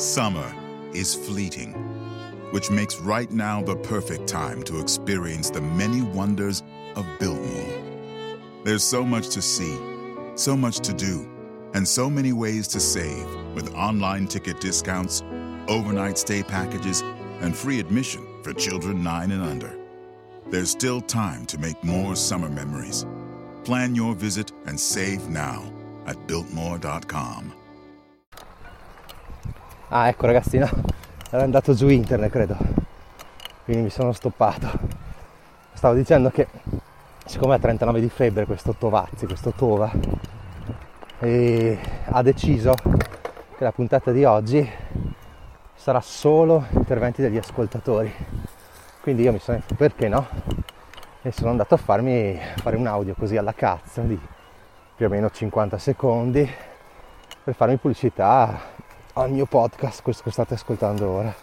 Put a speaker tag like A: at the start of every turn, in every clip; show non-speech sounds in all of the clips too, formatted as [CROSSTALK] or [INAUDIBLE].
A: Summer is fleeting, which makes right now the perfect time to experience the many wonders of Biltmore. There's so much to see, so much to do, and so many ways to save with online ticket discounts, overnight stay packages, and free admission for children 9 and under. There's still time to make more summer memories. Plan your visit and save now at Biltmore.com.
B: Ah, ecco ragazzi, no, era andato giù internet, credo. Quindi mi sono stoppato. Stavo dicendo che siccome ha 39 di febbre questo Tovazzi, questo Tova, ha deciso che la puntata di oggi sarà solo interventi degli ascoltatori. Quindi io mi sono detto perché no? E sono andato a farmi fare un audio così alla cazzo di più o meno 50 secondi per farmi pubblicità al mio podcast, questo che state ascoltando ora.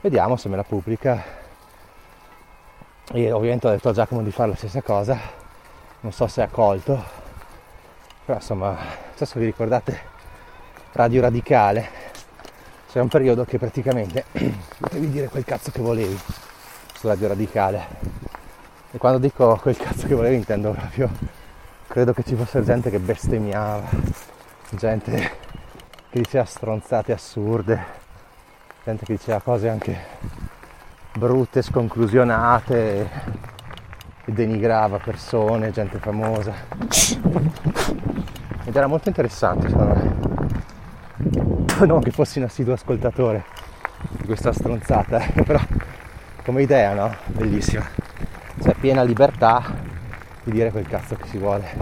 B: Vediamo se me la pubblica. E ovviamente ho detto a Giacomo di fare la stessa cosa, non so se ha colto, però insomma, non so se vi ricordate Radio Radicale, c'era un periodo che praticamente [CLEARS THROAT] potevi dire quel cazzo che volevi su Radio Radicale. E quando dico quel cazzo che volevi intendo proprio, credo che ci fosse gente che bestemmiava, gente che diceva stronzate assurde, gente che diceva cose anche brutte, sconclusionate e denigrava persone, gente famosa. Ed era molto interessante secondo me. Non che fossi un assiduo ascoltatore di questa stronzata, però come idea no? Bellissima. C'è piena libertà di dire quel cazzo che si vuole.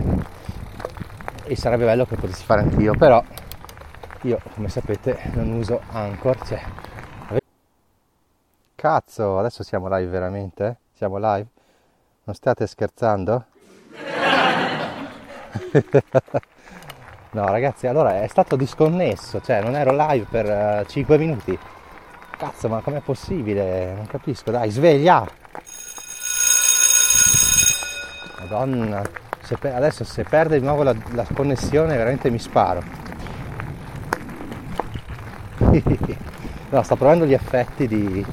B: E sarebbe bello che potessi fare anch'io, però io come sapete non uso Anchor, cioè... Cazzo, adesso siamo live veramente? Siamo live? Non state scherzando? [LAUGHS] no ragazzi, allora è stato disconnesso, cioè non ero live per uh, eh, 5 minuti. Cazzo, ma com'è possibile? Non capisco, dai, sveglia! Madonna, se per, adesso se perde di nuovo la, la connessione veramente mi sparo. [LAUGHS] no, sto provando gli effetti di,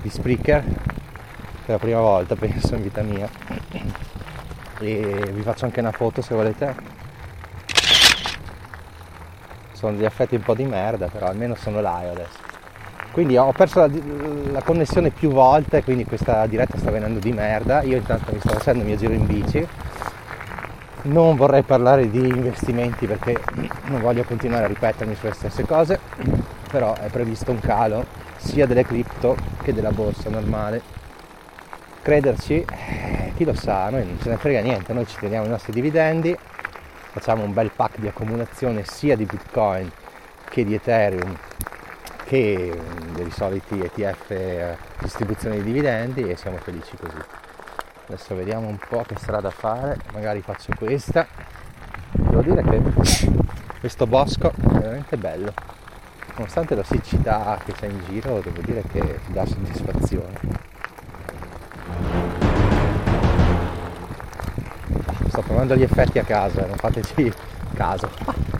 B: di Spreaker per la prima volta [LAUGHS] penso in vita mia. E vi faccio anche una foto se volete. Sono degli effetti un po' di merda però almeno sono live adesso. Quindi ho perso la, la, connessione più volte quindi questa diretta sta venendo di merda. Io intanto mi sto facendo il mio giro in bici non vorrei parlare di investimenti perché non voglio continuare a ripetermi sulle stesse cose però è previsto un calo sia delle cripto che della borsa normale crederci eh, chi lo sa noi non ce ne frega niente noi ci teniamo i nostri dividendi facciamo un bel pack di accumulazione sia di bitcoin che di ethereum che dei soliti ETF eh, distribuzione di dividendi e siamo felici così. Adesso vediamo un po' che strada fare, magari faccio questa. Devo dire che questo bosco è veramente bello. Nonostante la siccità che c'è in giro, devo dire che dà soddisfazione. Sto provando gli effetti a casa, non fateci caso.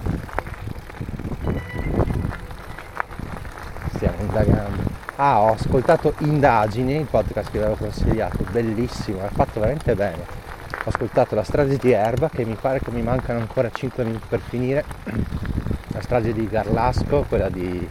B: stiamo indagando. Ah, ho ascoltato Indagini, il podcast che avevo consigliato, bellissimo, è fatto veramente bene. Ho ascoltato la strage di Erba, che mi pare che mi mancano ancora 5 minuti per finire, la strage di Garlasco, quella di